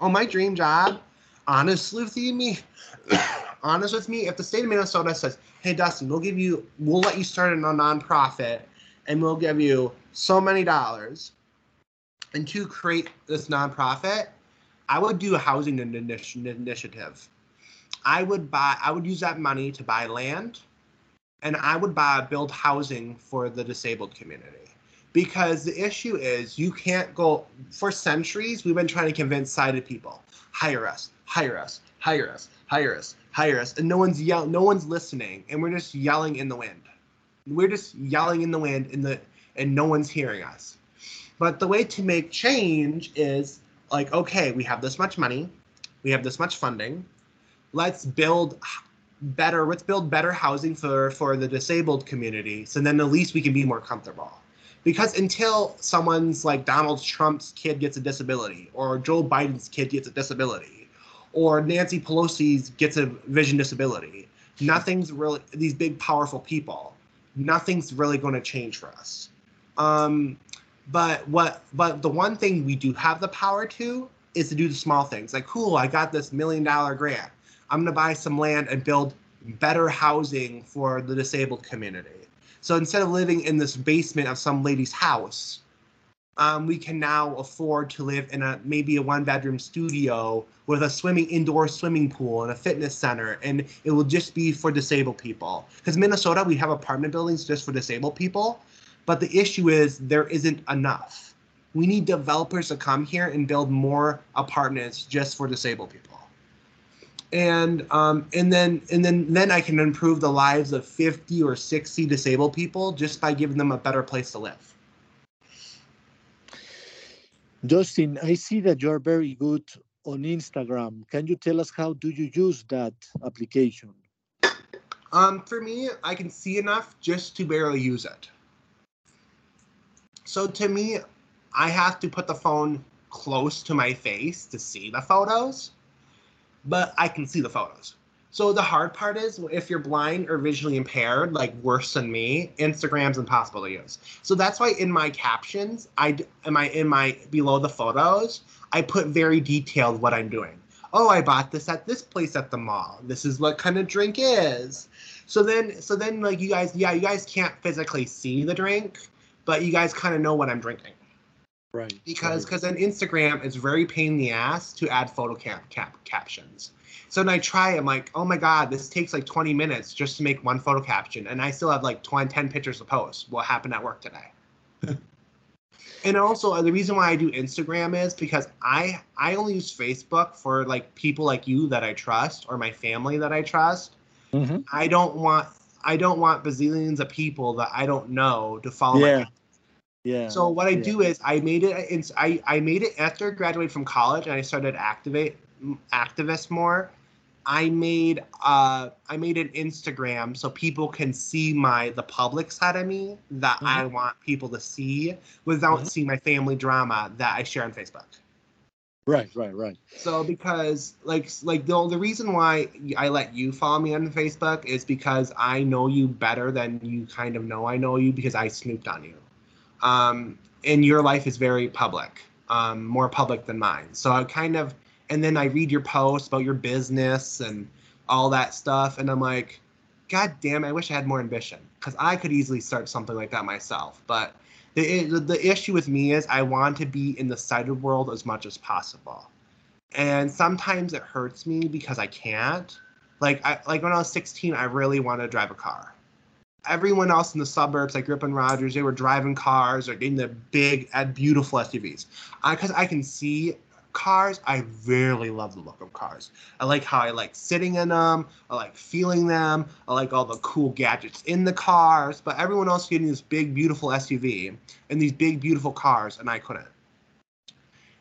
Oh, my dream job, honestly with me, honest with me, if the state of Minnesota says, "Hey Dustin, we'll give you, we'll let you start a non nonprofit, and we'll give you so many dollars, and to create this nonprofit, I would do a housing initiative. I would buy, I would use that money to buy land, and I would buy build housing for the disabled community. Because the issue is you can't go for centuries we've been trying to convince sighted people, hire us, hire us, hire us, hire us, hire us, and no one's yell no one's listening, and we're just yelling in the wind. We're just yelling in the wind in the and no one's hearing us. But the way to make change is like, okay, we have this much money, we have this much funding. Let's build better. Let's build better housing for for the disabled community, so then at least we can be more comfortable. Because until someone's like Donald Trump's kid gets a disability, or Joe Biden's kid gets a disability, or Nancy Pelosi's gets a vision disability, nothing's really these big powerful people. Nothing's really going to change for us. Um, but what but the one thing we do have the power to is to do the small things like cool i got this million dollar grant i'm going to buy some land and build better housing for the disabled community. So instead of living in this basement of some lady's house um, we can now afford to live in a maybe a one bedroom studio with a swimming indoor swimming pool and a fitness center and it will just be for disabled people. Because minnesota we have apartment buildings just for disabled people but the issue is there isn't enough. We need developers to come here and build more apartments just for disabled people and um, and then and then then i can improve the lives of 50 or 60 disabled people just by giving them a better place to live Justin, I see that you're very good on Instagram. Can you tell us how do you use that application? Um, for me, I can see enough just to barely use it. So to me, I have to put the phone close to my face to see the photos, but I can see the photos. So the hard part is if you're blind or visually impaired, like worse than me, Instagram's impossible to use. So that's why in my captions, I am I in my below the photos, I put very detailed what I'm doing. Oh, I bought this at this place at the mall. This is what kind of drink is. So then so then like you guys, yeah, you guys can't physically see the drink, but you guys kind of know what I'm drinking. Right. Because because on Instagram it's very pain in the ass to add photo cap, cap captions. So when I try, I'm like, oh my god, this takes like 20 minutes just to make one photo caption, and I still have like 20, 10 pictures to post. What happened at work today? and also uh, the reason why I do Instagram is because I I only use Facebook for like people like you that I trust or my family that I trust. Mm-hmm. I don't want I don't want bazillions of people that I don't know to follow Yeah. Yeah. so what I yeah. do is I made it. I I made it after I graduated from college and I started activate activist more. I made uh I made an Instagram so people can see my the public side of me that I want people to see without Mhm. seeing my family drama that I share on Facebook. Right, right, right. So because like like the the reason why I let you follow me on Facebook is because I know you better than you kind of know I know you because I snooped on you. Um, and your life is very public, um, more public than mine. So I kind of and then I read your posts about your business and all that stuff, and I'm like, God damn, I wish I had more ambition because I could easily start something like that myself, but. The, the issue with me is I want to be in the sighted world as much as possible and sometimes it hurts me because I can't. Like I like when I was 16, I really wanted to drive a car. Everyone else in the suburbs, I up in Rogers, they were driving cars or getting the big uh, beautiful SUVs. Because I, can see cars, I really love the look of cars. I like how I like sitting in them. I like feeling them. I like all the cool gadgets in the cars. But everyone else getting this big, beautiful SUV and these big, beautiful cars, and I couldn't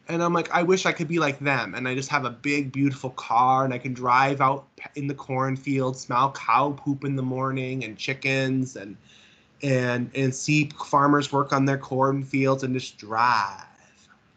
and I'm like, I wish I could be like them, and I just have a big, beautiful car, and I can drive out in the cornfield, smell cow poop in the morning, and chickens, and and and see farmers work on their cornfields, and just drive.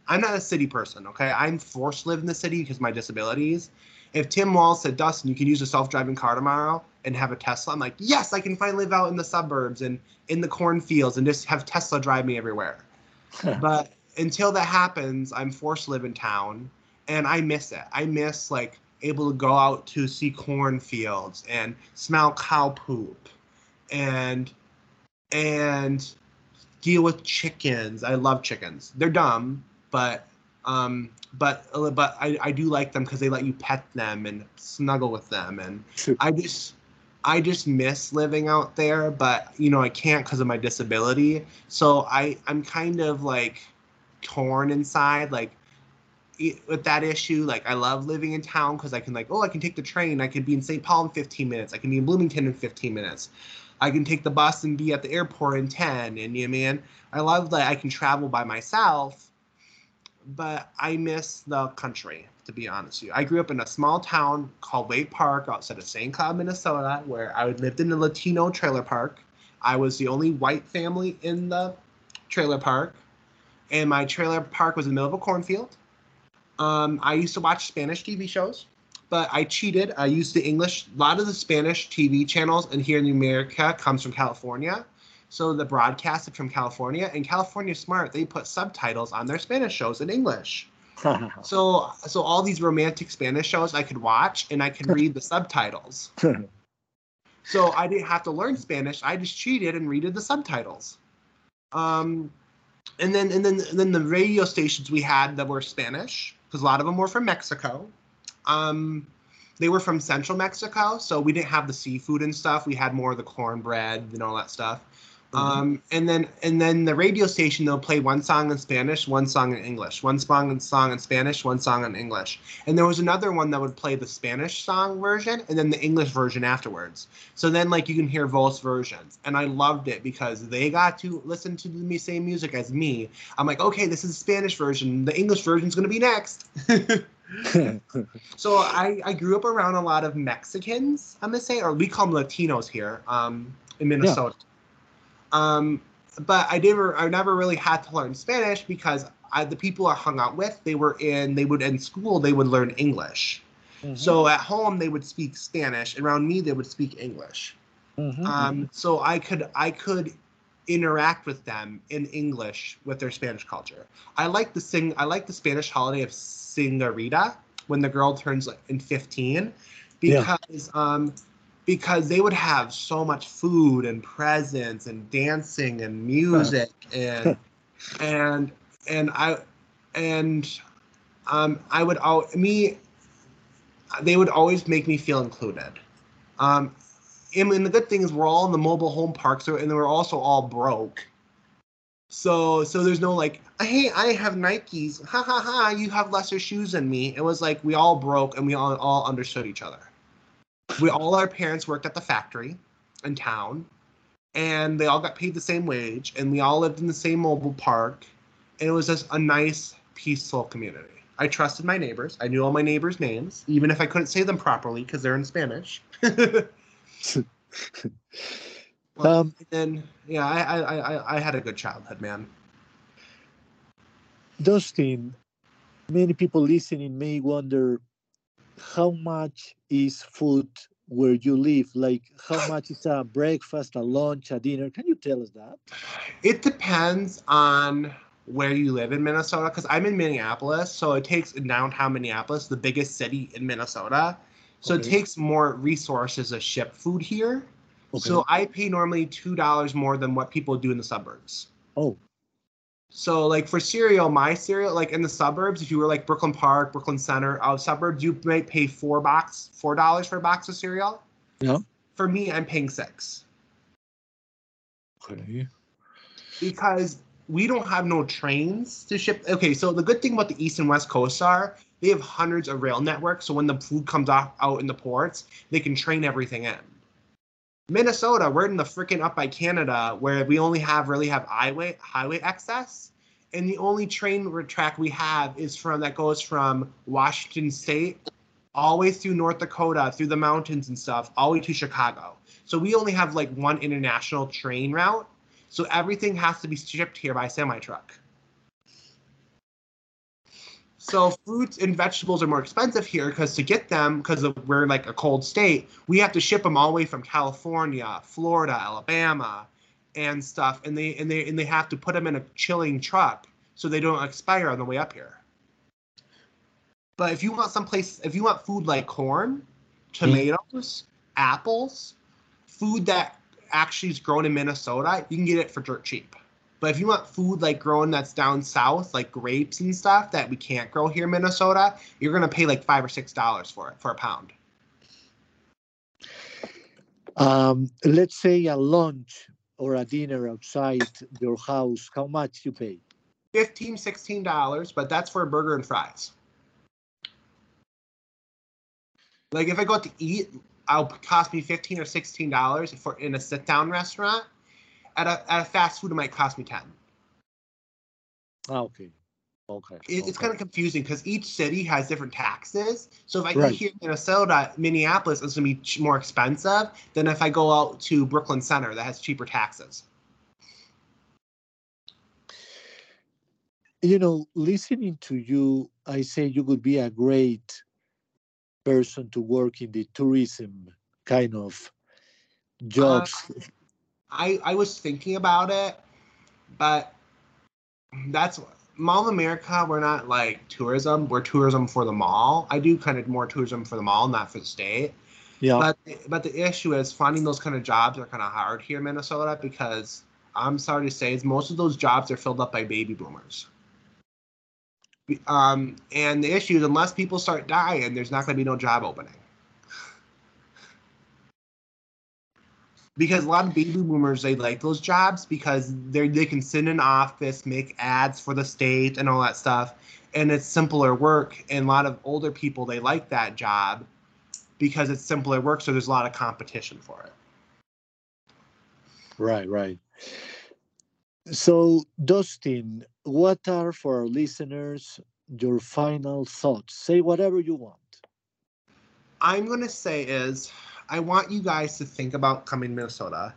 I'm not a city person, okay? I'm forced to live in the city because of my disabilities. If Tim Walz said, Dustin, you can use a self-driving car tomorrow and have a Tesla, I'm like, yes, I can finally live out in the suburbs and in the cornfields and just have Tesla drive me everywhere but until that happens, I'm forced to live in town, and I miss it. I miss like able to go out to see cornfields and smell cow poop, and and deal with chickens. I love chickens. They're dumb, but um, but but I, I do like them because they let you pet them and snuggle with them, and I just I just miss living out there, but you know I can't because of my disability. So I I'm kind of like torn inside, like with that issue. Like I love living in town because I can like oh I can take the train. I can be in St. Paul in 15 minutes. I can be in Bloomington in 15 minutes. I can take the bus and be at the airport in 10. And you know, man, I love that I can travel by myself but I miss the country, to be honest with you. I grew up in a small town called Waite Park outside of St. Cloud, Minnesota, where I lived in a Latino trailer park. I was the only white family in the trailer park, and my trailer park was in the middle of a cornfield. Um, I used to watch Spanish TV shows, but I cheated. I used the English. A lot of the Spanish TV channels and here in America comes from California. So the broadcast is from California, and California's smart. They put subtitles on their Spanish shows in English. So so all these romantic Spanish shows I could watch and I could read the subtitles. So I didn't have to learn Spanish. I just cheated and read the subtitles. Um, and then and then and then the radio stations we had that were Spanish because a lot of them were from Mexico. Um, they were from Central Mexico, so we didn't have the seafood and stuff. We had more of the cornbread and all that stuff. Mm-hmm. Um, and then and then the radio station they'll play one song in Spanish, one song in English, one song in song in Spanish, one song in English. And there was another one that would play the Spanish song version and then the English version afterwards. So then like you can hear both versions. And I loved it because they got to listen to the same music as me. I'm like, okay, this is the Spanish version. The English version is gonna be next. so I, I grew up around a lot of Mexicans, I'm gonna say, or we call them Latinos here um, in Minnesota. Yeah um, but I never I never really had to learn Spanish because I, the people I hung out with they were in they would in school they would learn English. Mm-hmm. So at home they would speak Spanish. Around me they would speak English. Mm-hmm. Um, so I could I could interact with them in English with their Spanish culture. I like the sing I like the Spanish holiday of Singarita when the girl turns like in 15 because yeah. um because they would have so much food and presents and dancing and music and and and I and um I would all me they would always make me feel included. Um and, the good thing is we're all in the mobile home parks and we're also all broke. So so there's no like, hey, I have Nikes. Ha ha ha, you have lesser shoes than me. It was like we all broke and we all all understood each other we all our parents worked at the factory in town and they all got paid the same wage and we all lived in the same mobile park and it was just a nice peaceful community. I trusted my neighbors. I knew all my neighbors names even if i couldn't say them properly because they're in spanish. Well, um, and yeah I, I i i had a good childhood man. Dustin many people listening may wonder how much is food where you live? Like, how much is a breakfast, a lunch, a dinner? Can you tell us that? It depends on where you live in Minnesota because I'm in Minneapolis, so it takes downtown Minneapolis, the biggest city in Minnesota. So okay. it takes more resources to ship food here. Okay. So I pay normally two dollars more than what people do in the suburbs. Oh, so like for cereal, my cereal, like in the suburbs, if you were like Brooklyn Park, Brooklyn Center, out suburbs, you might pay four box, four dollars for a box of cereal. Yeah. For me, I'm paying six. Okay. Because we don't have no trains to ship. Okay, so the good thing about the East and West Coast are they have hundreds of rail networks. So when the food comes off out in the ports, they can train everything in. Minnesota, we're in the freaking up by Canada where we only have really have highway highway access, and the only train track we have is from that goes from Washington State all the way through North Dakota, through the mountains and stuff, all the way to Chicago. So we only have like one international train route. So everything has to be shipped here by semi truck. So fruits and vegetables are more expensive here because to get them, because we're like a cold state, we have to ship them all the way from California, Florida, Alabama, and stuff, and they and they and they have to put them in a chilling truck so they don't expire on the way up here. But if you want someplace, if you want food like corn, tomatoes, apples, food that actually is grown in Minnesota, you can get it for dirt cheap. But if you want food like growing that's down south, like grapes and stuff that we can't grow here in Minnesota, you're gonna pay like five or six dollars for it for a pound. Um, let's say a lunch or a dinner outside your house, how much you pay? 15 16 dollars, but that's for a burger and fries. Like if I go out to eat, I'll cost me 15 or 16 dollars for in a sit down restaurant at a, at a fast food, it might cost me 10. Oh, okay. Okay. It, okay. It's kind of confusing because each city has different taxes. So if I right. here in Minnesota, Minneapolis is going to be more expensive than if I go out to Brooklyn Center that has cheaper taxes. You know, listening to you, I say you would be a great person to work in the tourism kind of jobs. Uh, I I was thinking about it, but that's Mall of America. We're not like tourism. We're tourism for the mall. I do kind of more tourism for the mall, not for the state. Yeah. But but the issue is finding those kind of jobs are kind of hard here in Minnesota because I'm sorry to say, is most of those jobs are filled up by baby boomers. Um, and the issue is, unless people start dying, there's not going to be no job opening. Because a lot of baby boomers they like those jobs because they they can sit in an office, make ads for the state, and all that stuff, and it's simpler work. And a lot of older people they like that job because it's simpler work, so there's a lot of competition for it. Right, right. So, Dustin, what are for our listeners your final thoughts? Say whatever you want. I'm going to say is I want you guys to think about coming to Minnesota.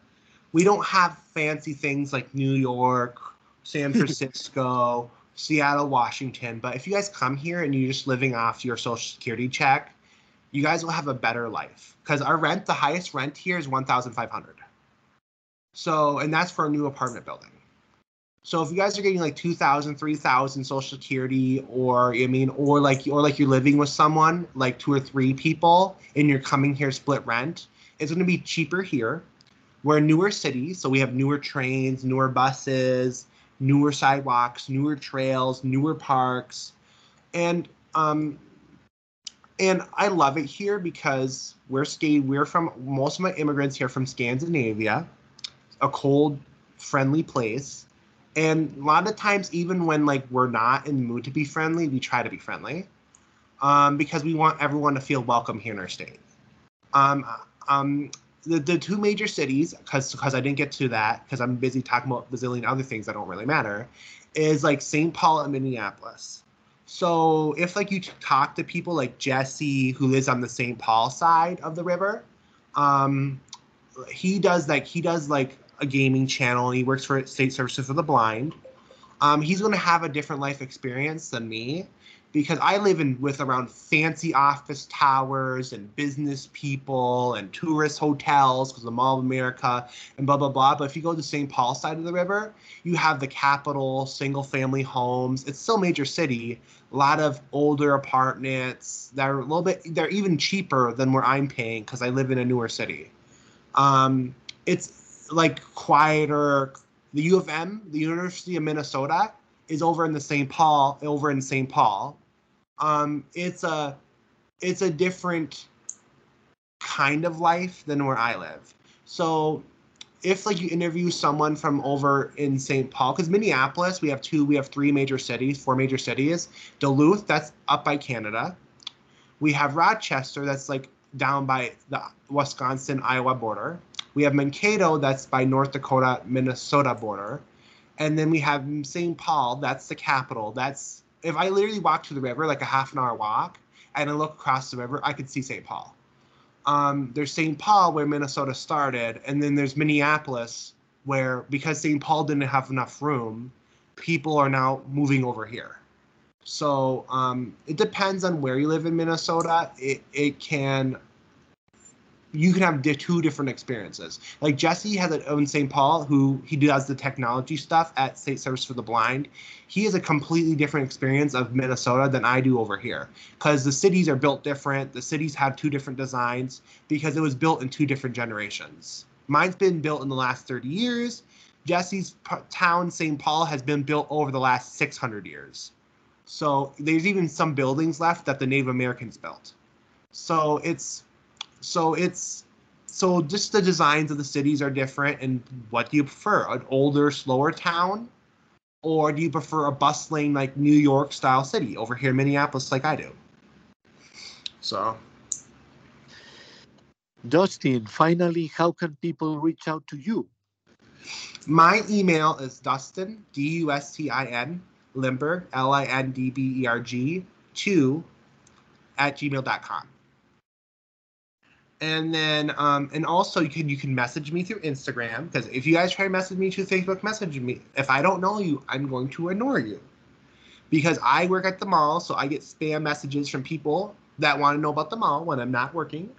We don't have fancy things like New York, San Francisco, Seattle, Washington, but if you guys come here and you're just living off your social security check, you guys will have a better life because our rent, the highest rent here is 1,500. So, and that's for a new apartment building. So if you guys are getting like 2,000, 3,000 social security or I mean or like or like you're living with someone, like two or three people and you're coming here split rent, it's going to be cheaper here. We're in newer cities, so we have newer trains, newer buses, newer sidewalks, newer trails, newer parks. And um and I love it here because we're staying we're from most of my immigrants here from Scandinavia, a cold friendly place and a lot of times even when like we're not in the mood to be friendly we try to be friendly um, because we want everyone to feel welcome here in our state. Um, um, the, the two major cities because because i didn't get to that because i'm busy talking about bazillion other things that don't really matter is like st paul and minneapolis. So if like you talk to people like jesse who lives on the st paul side of the river um, he does like he does like a gaming channel he works for State Services for the Blind. Um, he's going to have a different life experience than me because I live in with around fancy office towers and business people and tourist hotels because the Mall of America and blah blah blah. But if you go to the St. Paul side of the river, you have the capital, single family homes. It's still major city. A lot of older apartments that are a little bit. They're even cheaper than where I'm paying because I live in a newer city. Um, it's like quieter. The U of M, the University of Minnesota, is over in the St. Paul, over in St. Paul. Um, it's a it's a different kind of life than where I live. So if like you interview someone from over in St. Paul, because Minneapolis, we have two, we have three major cities, four major cities. Duluth, that's up by Canada. We have Rochester, that's like down by the Wisconsin Iowa border. We have Mankato, that's by North Dakota Minnesota border, and then we have St. Paul, that's the capital. That's if I literally walk to the river, like a half an hour walk, and I look across the river, I could see St. Paul. Um, there's St. Paul where Minnesota started, and then there's Minneapolis where because St. Paul didn't have enough room, people are now moving over here. So um, it depends on where you live in Minnesota. It it can you can have two different experiences. Like Jesse has it in St. Paul, who he does the technology stuff at State Service for the Blind. He has a completely different experience of Minnesota than I do over here because the cities are built different. The cities have two different designs because it was built in two different generations. Mine's been built in the last 30 years. Jesse's town, St. Paul, has been built over the last 600 years. So there's even some buildings left that the Native Americans built. So it's so it's so just the designs of the cities are different. And what do you prefer? An older, slower town, or do you prefer a bustling like New York style city over here in Minneapolis, like I do? So. Dustin, finally, how can people reach out to you? My email is Dustin, D U S T I N, Lindberg, L I N D B E R G, 2 at gmail.com and then um, and also you can you can message me through Instagram because if you guys try to message me through Facebook, message me. If I don't know you, I'm going to ignore you because I work at the mall, so I get spam messages from people that want to know about the mall when I'm not working,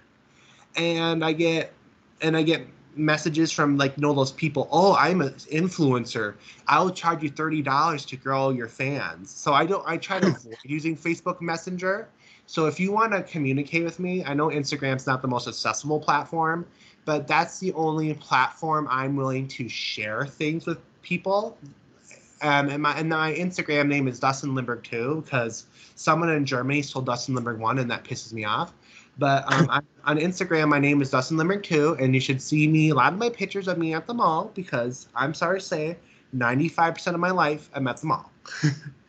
and I get and I get messages from like you know those people. Oh, I'm an influencer. I'll charge you thirty dollars to grow your fans. So I don't. I try to avoid using Facebook Messenger So if you want to communicate with me, I know Instagram's not the most accessible platform, but that's the only platform I'm willing to share things with people. Um, and my and my Instagram name is Dustin Lindberg too, because someone in Germany stole Dustin Lindberg one, and that pisses me off. But um, I, on Instagram, my name is Dustin Lindberg too, and you should see me a lot of my pictures of me at the mall because I'm sorry to say, 95% of my life I'm at the mall.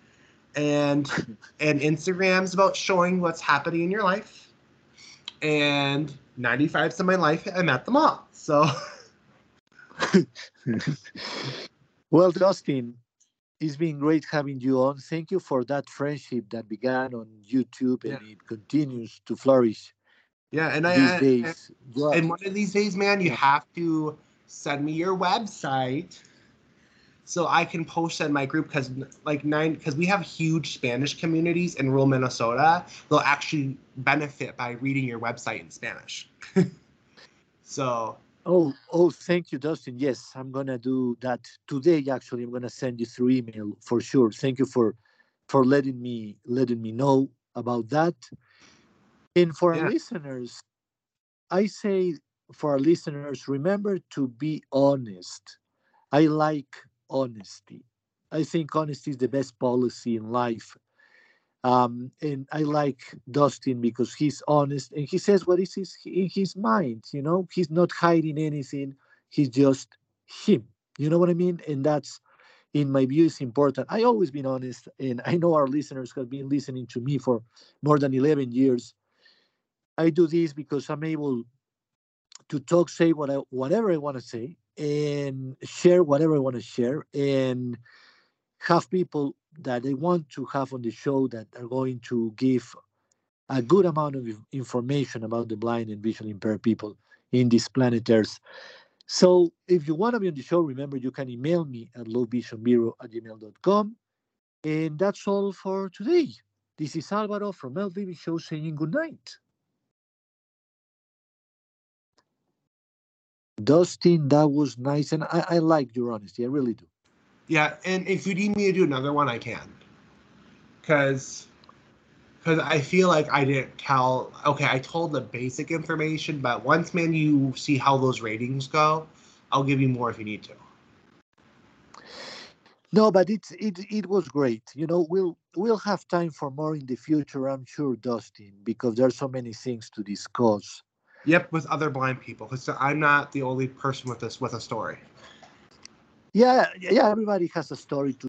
and and Instagram's about showing what's happening in your life. And 95% of my life I'm at the mall. So well, Dustin, it's been great having you on. Thank you for that friendship that began on YouTube and yeah. it continues to flourish. Yeah, and I, these days, and, and one of these days, man, you have to send me your website so I can post in my group because like nine because we have huge Spanish communities in rural Minnesota. They'll actually benefit by reading your website in Spanish. so Oh, oh, thank you, Dustin. Yes, I'm gonna do that today. Actually, I'm gonna send you through email for sure. Thank you for for letting me letting me know about that. And for yeah. our listeners, I say for our listeners, remember to be honest. I like honesty. I think honesty is the best policy in life. Um, and I like Dustin because he's honest and he says what is his, in his mind. You know, he's not hiding anything. He's just him. You know what I mean? And that's, in my view, is important. I always been honest, and I know our listeners have been listening to me for more than 11 years. I do this because I'm able to talk, say what I, whatever I want to say, and share whatever I want to share, and have people that I want to have on the show that are going to give a good amount of information about the blind and visually impaired people in this planet Earth. So if you want to be on the show, remember you can email me at lowvisionbureau at gmail.com. And that's all for today. This is Alvaro from LVB Show saying good night. Dustin, that was nice, and I, I like your honesty. I really do. Yeah, and if you need me to do another one, I can. Cause, cause I feel like I didn't tell. Okay, I told the basic information, but once man, you see how those ratings go, I'll give you more if you need to. No, but it's it it was great. You know, we'll we'll have time for more in the future, I'm sure, Dustin, because there's so many things to discuss. Yep, with other blind people, because I'm not the only person with this with a story. Yeah, yeah, everybody has a story to